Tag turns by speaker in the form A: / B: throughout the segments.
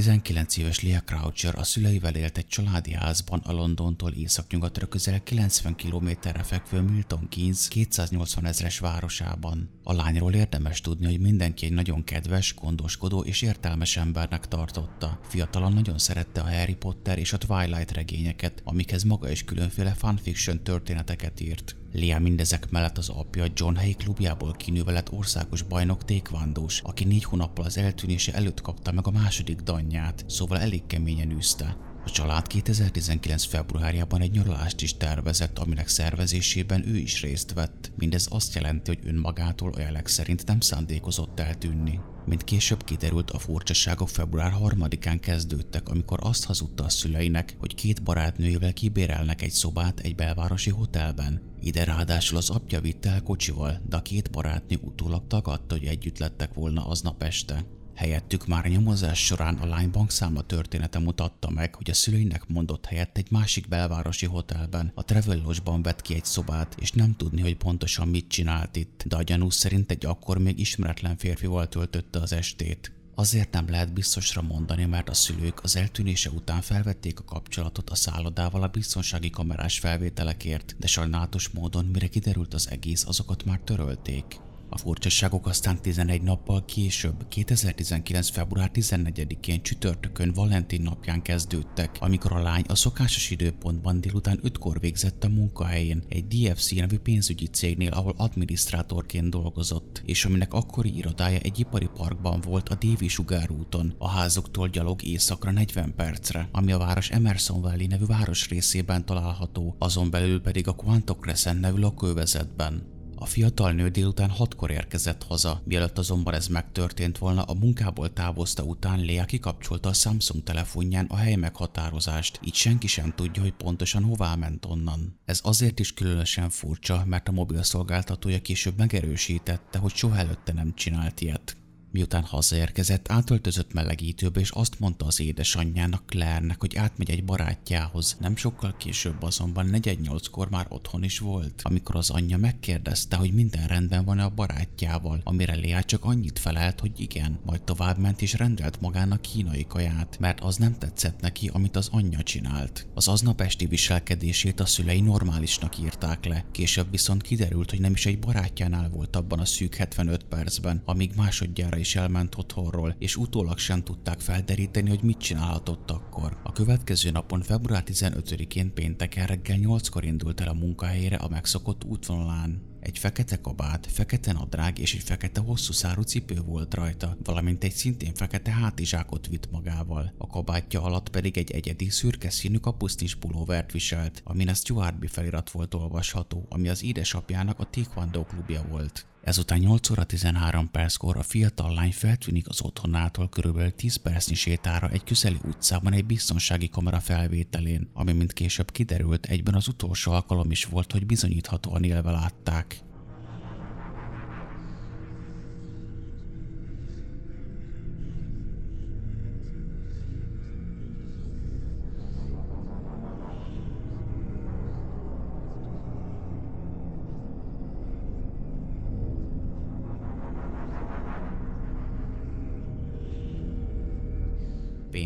A: A 19 éves Leah Croucher a szüleivel élt egy családi házban a Londontól északnyugatra közel 90 kilométerre fekvő Milton Keynes 280 ezres városában. A lányról érdemes tudni, hogy mindenki egy nagyon kedves, gondoskodó és értelmes embernek tartotta. Fiatalan nagyon szerette a Harry Potter és a Twilight regényeket, amikhez maga is különféle fanfiction történeteket írt. Lia mindezek mellett az apja John helyi klubjából kinővelett országos bajnok tékvándós, aki négy hónappal az eltűnése előtt kapta meg a második danját, szóval elég keményen űzte. A család 2019. februárjában egy nyaralást is tervezett, aminek szervezésében ő is részt vett. Mindez azt jelenti, hogy önmagától a jelek szerint nem szándékozott eltűnni. Mint később kiderült, a furcsaságok február 3-án kezdődtek, amikor azt hazudta a szüleinek, hogy két barátnőjével kibérelnek egy szobát egy belvárosi hotelben. Ide ráadásul az apja vitte el kocsival, de a két barátnő utólag tagadta, hogy együtt lettek volna aznap este. Helyettük már nyomozás során a lány bankszámla története mutatta meg, hogy a szüleinek mondott helyett egy másik belvárosi hotelben, a Travellosban vett ki egy szobát, és nem tudni, hogy pontosan mit csinált itt, de a gyanús szerint egy akkor még ismeretlen férfival töltötte az estét. Azért nem lehet biztosra mondani, mert a szülők az eltűnése után felvették a kapcsolatot a szállodával a biztonsági kamerás felvételekért, de sajnálatos módon mire kiderült az egész, azokat már törölték. A furcsaságok aztán 11 nappal később, 2019. február 14-én csütörtökön Valentin napján kezdődtek, amikor a lány a szokásos időpontban délután 5-kor végzett a munkahelyén egy DFC nevű pénzügyi cégnél, ahol adminisztrátorként dolgozott, és aminek akkori irodája egy ipari parkban volt a Dévi sugárúton, a házoktól gyalog éjszakra 40 percre, ami a város Emerson Valley nevű városrészében található, azon belül pedig a Quanto Crescent nevű lakóvezetben. A fiatal nő délután hatkor érkezett haza, mielőtt azonban ez megtörtént volna, a munkából távozta után Lea kikapcsolta a Samsung telefonján a hely meghatározást, így senki sem tudja, hogy pontosan hová ment onnan. Ez azért is különösen furcsa, mert a mobil szolgáltatója később megerősítette, hogy soha előtte nem csinált ilyet. Miután hazaérkezett, átöltözött melegítőbe, és azt mondta az édesanyjának, Claire-nek, hogy átmegy egy barátjához. Nem sokkal később azonban 4-8-kor már otthon is volt, amikor az anyja megkérdezte, hogy minden rendben van-e a barátjával, amire Lea csak annyit felelt, hogy igen, majd továbbment és rendelt magának kínai kaját, mert az nem tetszett neki, amit az anyja csinált. Az aznap esti viselkedését a szülei normálisnak írták le, később viszont kiderült, hogy nem is egy barátjánál volt abban a szűk 75 percben, amíg másodjára is elment otthonról, és utólag sem tudták felderíteni, hogy mit csinálhatott akkor. A következő napon, február 15-én pénteken reggel 8-kor indult el a munkahelyére a megszokott útvonalán. Egy fekete kabát, fekete nadrág és egy fekete hosszú szárú cipő volt rajta, valamint egy szintén fekete hátizsákot vitt magával. A kabátja alatt pedig egy egyedi szürke színű kapusznis pulóvert viselt, amin a Stuart felirat volt olvasható, ami az édesapjának a Taekwondo klubja volt. Ezután 8 óra 13 perckor a fiatal lány feltűnik az otthonától körülbelül 10 percnyi sétára egy közeli utcában egy biztonsági kamera felvételén, ami mint később kiderült egyben az utolsó alkalom is volt, hogy bizonyíthatóan élve látták.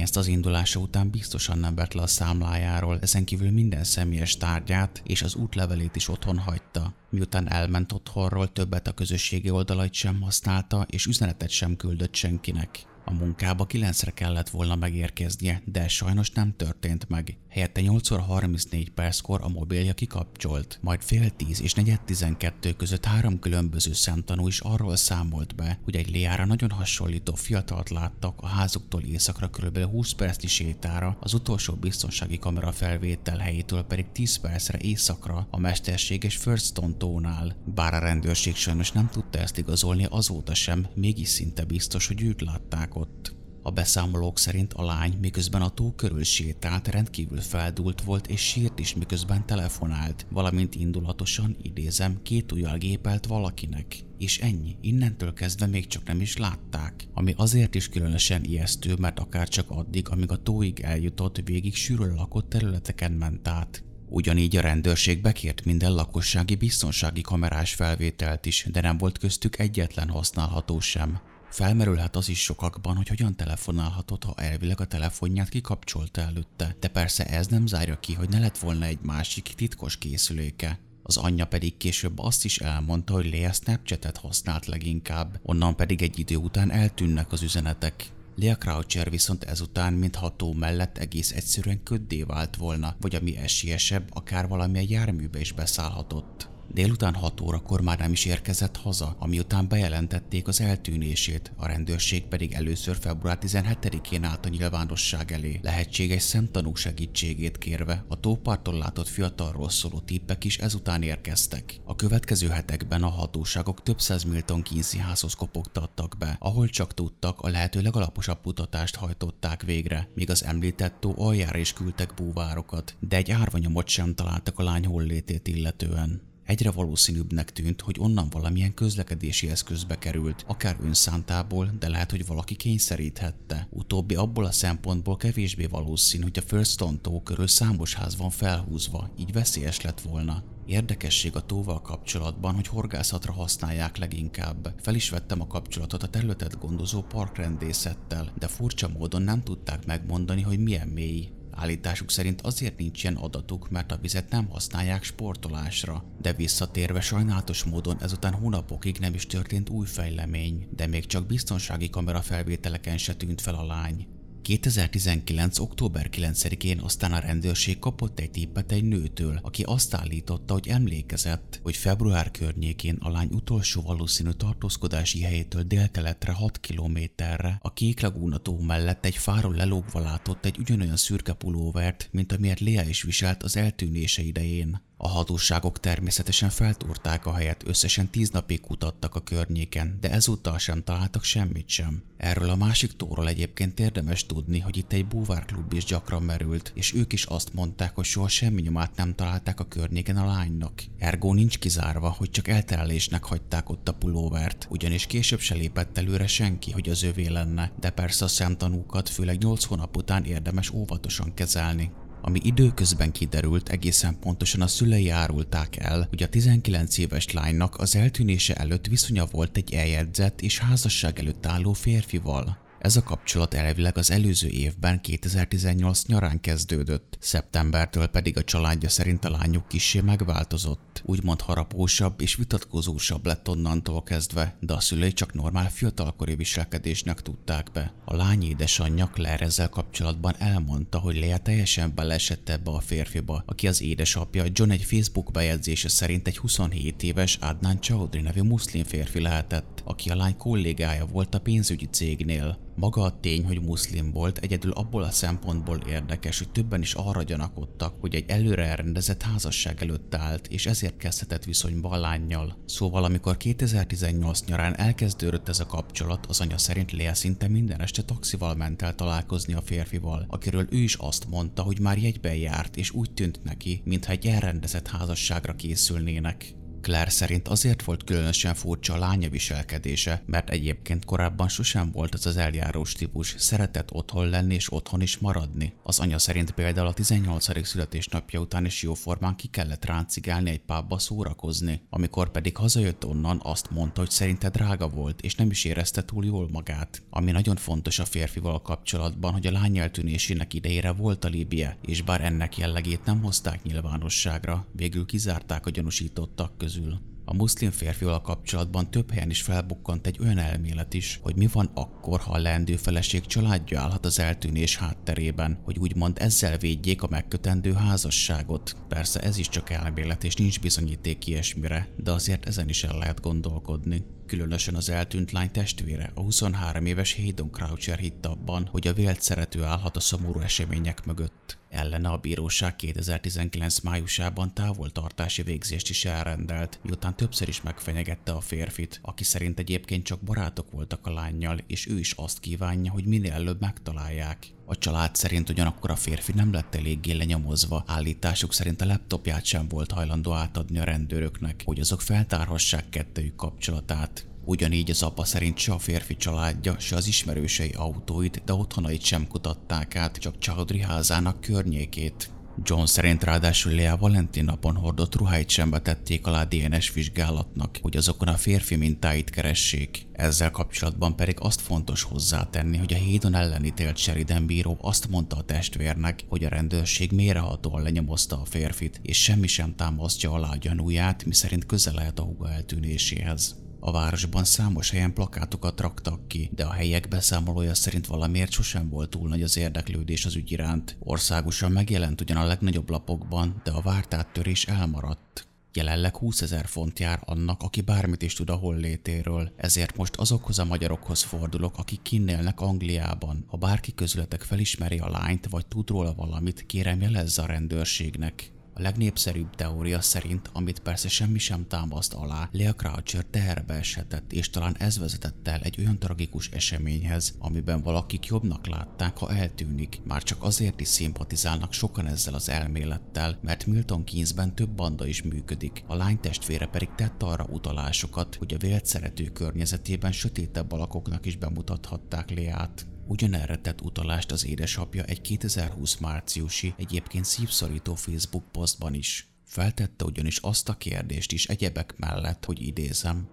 A: Pénzt az indulása után biztosan nem vett le a számlájáról, ezen kívül minden személyes tárgyát és az útlevelét is otthon hagyta. Miután elment otthonról, többet a közösségi oldalait sem használta, és üzenetet sem küldött senkinek. A munkába 9-re kellett volna megérkeznie, de sajnos nem történt meg. Helyette 8 óra 34 perckor a mobilja kikapcsolt, majd fél 10 és negyed 12 között három különböző szemtanú is arról számolt be, hogy egy Liára nagyon hasonlító fiatalt láttak a házuktól északra kb. 20 percnyi sétára, az utolsó biztonsági kamera felvétel helyétől pedig 10 percre északra a mesterséges Firstone tónál. Bár a rendőrség sajnos nem tudta ezt igazolni azóta sem, mégis szinte biztos, hogy őt látták ott. A beszámolók szerint a lány miközben a tó körül sétált, rendkívül feldult volt és sírt is miközben telefonált, valamint indulatosan, idézem, két ujjal gépelt valakinek. És ennyi, innentől kezdve még csak nem is látták. Ami azért is különösen ijesztő, mert akár csak addig, amíg a tóig eljutott, végig sűrűn lakott területeken ment át. Ugyanígy a rendőrség bekért minden lakossági biztonsági kamerás felvételt is, de nem volt köztük egyetlen használható sem. Felmerülhet az is sokakban, hogy hogyan telefonálhatott, ha elvileg a telefonját kikapcsolta előtte, de persze ez nem zárja ki, hogy ne lett volna egy másik titkos készüléke. Az anyja pedig később azt is elmondta, hogy Lea Snapchatet használt leginkább, onnan pedig egy idő után eltűnnek az üzenetek. Lea Croucher viszont ezután, mint ható mellett egész egyszerűen köddé vált volna, vagy ami esélyesebb, akár valamilyen járműbe is beszállhatott. Délután 6 órakor már nem is érkezett haza, ami után bejelentették az eltűnését, a rendőrség pedig először február 17-én állt a nyilvánosság elé, lehetséges szemtanú segítségét kérve. A tóparton látott fiatalról szóló tippek is ezután érkeztek. A következő hetekben a hatóságok több száz Milton Kinsey házhoz kopogtattak be, ahol csak tudtak, a lehető legalaposabb kutatást hajtották végre, míg az említett tó aljára is küldtek búvárokat, de egy árvanyomot sem találtak a lány hollétét illetően. Egyre valószínűbbnek tűnt, hogy onnan valamilyen közlekedési eszközbe került, akár önszántából, de lehet, hogy valaki kényszeríthette. Utóbbi abból a szempontból kevésbé valószínű, hogy a Firstone tó körül számos ház van felhúzva, így veszélyes lett volna. Érdekesség a tóval kapcsolatban, hogy horgászatra használják leginkább. Fel is vettem a kapcsolatot a területet gondozó parkrendészettel, de furcsa módon nem tudták megmondani, hogy milyen mély. Állításuk szerint azért nincs ilyen adatuk, mert a vizet nem használják sportolásra. De visszatérve sajnálatos módon ezután hónapokig nem is történt új fejlemény, de még csak biztonsági kamera felvételeken se tűnt fel a lány. 2019. október 9-én aztán a rendőrség kapott egy tippet egy nőtől, aki azt állította, hogy emlékezett, hogy február környékén a lány utolsó valószínű tartózkodási helyétől délkeletre 6 kilométerre a Kék Laguna tó mellett egy fáról lelógva látott egy ugyanolyan szürke pulóvert, mint amiért Lea is viselt az eltűnése idején. A hatóságok természetesen feltúrták a helyet, összesen tíz napig kutattak a környéken, de ezúttal sem találtak semmit sem. Erről a másik tóról egyébként érdemes tudni, hogy itt egy búvárklub is gyakran merült, és ők is azt mondták, hogy soha semmi nyomát nem találták a környéken a lánynak. Ergo nincs kizárva, hogy csak elterelésnek hagyták ott a pulóvert, ugyanis később se lépett előre senki, hogy az övé lenne, de persze a szemtanúkat főleg 8 hónap után érdemes óvatosan kezelni. Ami időközben kiderült, egészen pontosan a szülei árulták el, hogy a 19 éves lánynak az eltűnése előtt viszonya volt egy eljegyzett és házasság előtt álló férfival. Ez a kapcsolat elvileg az előző évben 2018 nyarán kezdődött, szeptembertől pedig a családja szerint a lányuk kissé megváltozott. Úgymond harapósabb és vitatkozósabb lett onnantól kezdve, de a szülei csak normál fiatalkori viselkedésnek tudták be. A lány édesanyja Claire ezzel kapcsolatban elmondta, hogy Lea teljesen beleesett ebbe a férfiba, aki az édesapja John egy Facebook bejegyzése szerint egy 27 éves Adnan Chowdhury nevű muszlim férfi lehetett, aki a lány kollégája volt a pénzügyi cégnél. Maga a tény, hogy muszlim volt, egyedül abból a szempontból érdekes, hogy többen is arra gyanakodtak, hogy egy előre elrendezett házasság előtt állt, és ezért kezdhetett viszonyba a lányjal. Szóval amikor 2018 nyarán elkezdődött ez a kapcsolat, az anya szerint Lea szinte minden este taxival ment el találkozni a férfival, akiről ő is azt mondta, hogy már jegyben járt, és úgy tűnt neki, mintha egy elrendezett házasságra készülnének. Claire szerint azért volt különösen furcsa a lánya viselkedése, mert egyébként korábban sosem volt az az eljárós típus, szeretett otthon lenni és otthon is maradni. Az anya szerint például a 18. születésnapja után is jóformán ki kellett ráncigálni egy pábba szórakozni. Amikor pedig hazajött onnan, azt mondta, hogy szerinte drága volt, és nem is érezte túl jól magát. Ami nagyon fontos a férfival kapcsolatban, hogy a lány eltűnésének idejére volt a libie, és bár ennek jellegét nem hozták nyilvánosságra, végül kizárták a gyanúsítottak közül közül. A muszlim férfival kapcsolatban több helyen is felbukkant egy olyan elmélet is, hogy mi van akkor, ha a leendő feleség családja állhat az eltűnés hátterében, hogy úgymond ezzel védjék a megkötendő házasságot. Persze ez is csak elmélet és nincs bizonyíték ilyesmire, de azért ezen is el lehet gondolkodni. Különösen az eltűnt lány testvére, a 23 éves Hayden Croucher hitt abban, hogy a vélt szerető állhat a szomorú események mögött. Ellene a bíróság 2019 májusában távoltartási végzést is elrendelt, miután többször is megfenyegette a férfit, aki szerint egyébként csak barátok voltak a lányjal, és ő is azt kívánja, hogy minél előbb megtalálják. A család szerint ugyanakkor a férfi nem lett eléggé lenyomozva, állításuk szerint a laptopját sem volt hajlandó átadni a rendőröknek, hogy azok feltárhassák kettőjük kapcsolatát. Ugyanígy az apa szerint se a férfi családja, se az ismerősei autóit, de otthonait sem kutatták át, csak Chowdhury házának környékét. John szerint ráadásul Lea Valentin napon hordott ruháit sem betették alá DNS vizsgálatnak, hogy azokon a férfi mintáit keressék. Ezzel kapcsolatban pedig azt fontos hozzátenni, hogy a hédon ellenítélt Sheridan bíró azt mondta a testvérnek, hogy a rendőrség mérehatóan lenyomozta a férfit, és semmi sem támasztja alá a gyanúját, miszerint közel lehet a húga eltűnéséhez. A városban számos helyen plakátokat raktak ki, de a helyek beszámolója szerint valamiért sosem volt túl nagy az érdeklődés az ügy iránt. Országosan megjelent ugyan a legnagyobb lapokban, de a várt áttörés elmaradt. Jelenleg 20 ezer font jár annak, aki bármit is tud a hollétéről, ezért most azokhoz a magyarokhoz fordulok, akik kinnélnek Angliában. Ha bárki közületek felismeri a lányt, vagy tud róla valamit, kérem jelezze a rendőrségnek. A legnépszerűbb teória szerint, amit persze semmi sem támaszt alá, Lea Croucher teherbe eshetett, és talán ez vezetett el egy olyan tragikus eseményhez, amiben valakik jobbnak látták, ha eltűnik. Már csak azért is szimpatizálnak sokan ezzel az elmélettel, mert Milton Keynesben több banda is működik. A lány testvére pedig tett arra utalásokat, hogy a vélt szerető környezetében sötétebb alakoknak is bemutathatták Leát. Ugyanerre tett utalást az édesapja egy 2020 márciusi, egyébként szívszorító Facebook posztban is. Feltette ugyanis azt a kérdést is egyebek mellett, hogy idézem,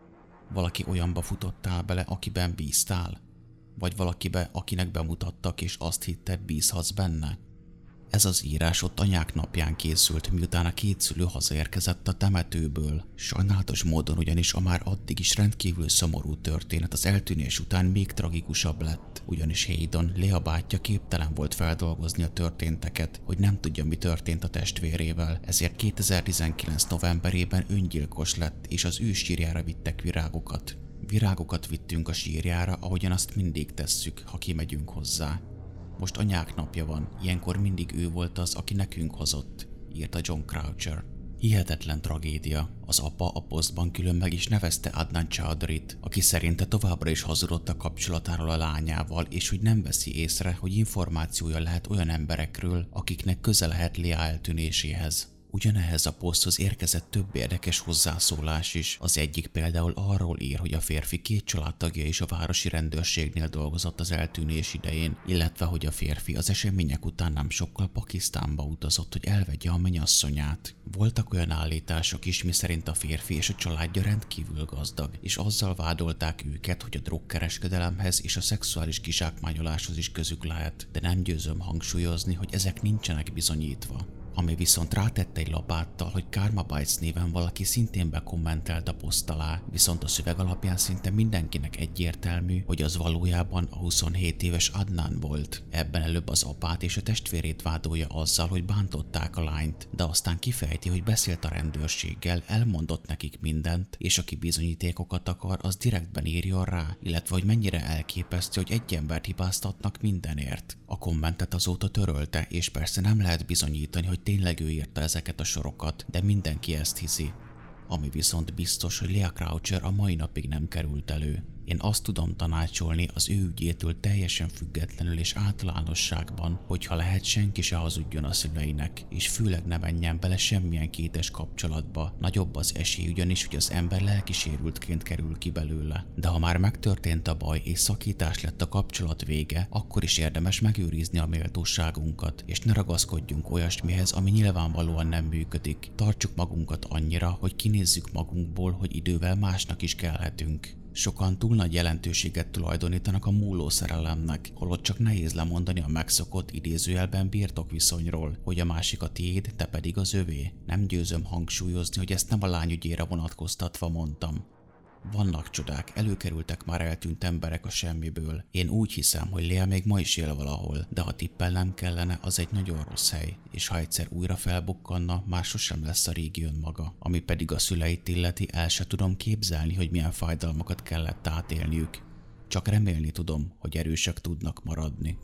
A: valaki olyanba futottál bele, akiben bíztál? Vagy valakibe, akinek bemutattak és azt hitted bízhatsz benne? Ez az írás ott anyák napján készült, miután a két szülő hazaérkezett a temetőből. Sajnálatos módon ugyanis a már addig is rendkívül szomorú történet az eltűnés után még tragikusabb lett, ugyanis Hayden, Lea bátyja képtelen volt feldolgozni a történteket, hogy nem tudja mi történt a testvérével, ezért 2019 novemberében öngyilkos lett, és az ő sírjára vittek virágokat. Virágokat vittünk a sírjára, ahogyan azt mindig tesszük, ha kimegyünk hozzá. Most anyák napja van, ilyenkor mindig ő volt az, aki nekünk hozott, írta John Croucher. Hihetetlen tragédia. Az apa a posztban külön meg is nevezte Adnan Chowdhuryt, aki szerinte továbbra is hazudott a kapcsolatáról a lányával, és hogy nem veszi észre, hogy információja lehet olyan emberekről, akiknek köze lehet Lia eltűnéséhez. Ugyanehhez a poszthoz érkezett több érdekes hozzászólás is. Az egyik például arról ír, hogy a férfi két családtagja is a városi rendőrségnél dolgozott az eltűnés idején, illetve hogy a férfi az események után nem sokkal Pakisztánba utazott, hogy elvegye a mennyasszonyát. Voltak olyan állítások is, miszerint a férfi és a családja rendkívül gazdag, és azzal vádolták őket, hogy a drogkereskedelemhez és a szexuális kizsákmányoláshoz is közük lehet, de nem győzöm hangsúlyozni, hogy ezek nincsenek bizonyítva ami viszont rátette egy lapáttal, hogy Karma Bites néven valaki szintén bekommentelt a poszt alá, viszont a szöveg alapján szinte mindenkinek egyértelmű, hogy az valójában a 27 éves Adnan volt. Ebben előbb az apát és a testvérét vádolja azzal, hogy bántották a lányt, de aztán kifejti, hogy beszélt a rendőrséggel, elmondott nekik mindent, és aki bizonyítékokat akar, az direktben írjon rá, illetve hogy mennyire elképesztő, hogy egy embert hibáztatnak mindenért. A kommentet azóta törölte, és persze nem lehet bizonyítani, hogy tényleg ő írta ezeket a sorokat, de mindenki ezt hiszi. Ami viszont biztos, hogy Lea Croucher a mai napig nem került elő. Én azt tudom tanácsolni az ő ügyétől teljesen függetlenül és általánosságban, hogyha lehet senki se hazudjon a szüleinek, és főleg ne menjen bele semmilyen kétes kapcsolatba. Nagyobb az esély ugyanis, hogy az ember lelkisérültként kerül ki belőle. De ha már megtörtént a baj és szakítás lett a kapcsolat vége, akkor is érdemes megőrizni a méltóságunkat, és ne ragaszkodjunk olyasmihez, ami nyilvánvalóan nem működik. Tartsuk magunkat annyira, hogy kinézzük magunkból, hogy idővel másnak is kellhetünk. Sokan túl nagy jelentőséget tulajdonítanak a múló szerelemnek, holott csak nehéz lemondani a megszokott idézőjelben birtokviszonyról, hogy a másik a tiéd, te pedig az övé. Nem győzöm hangsúlyozni, hogy ezt nem a lány ügyére vonatkoztatva mondtam. Vannak csodák, előkerültek már eltűnt emberek a semmiből. Én úgy hiszem, hogy Léa még ma is él valahol, de ha tippelnem kellene, az egy nagyon rossz hely, és ha egyszer újra felbukkanna, már sosem lesz a régi önmaga. Ami pedig a szüleit illeti, el se tudom képzelni, hogy milyen fájdalmakat kellett átélniük. Csak remélni tudom, hogy erősek tudnak maradni.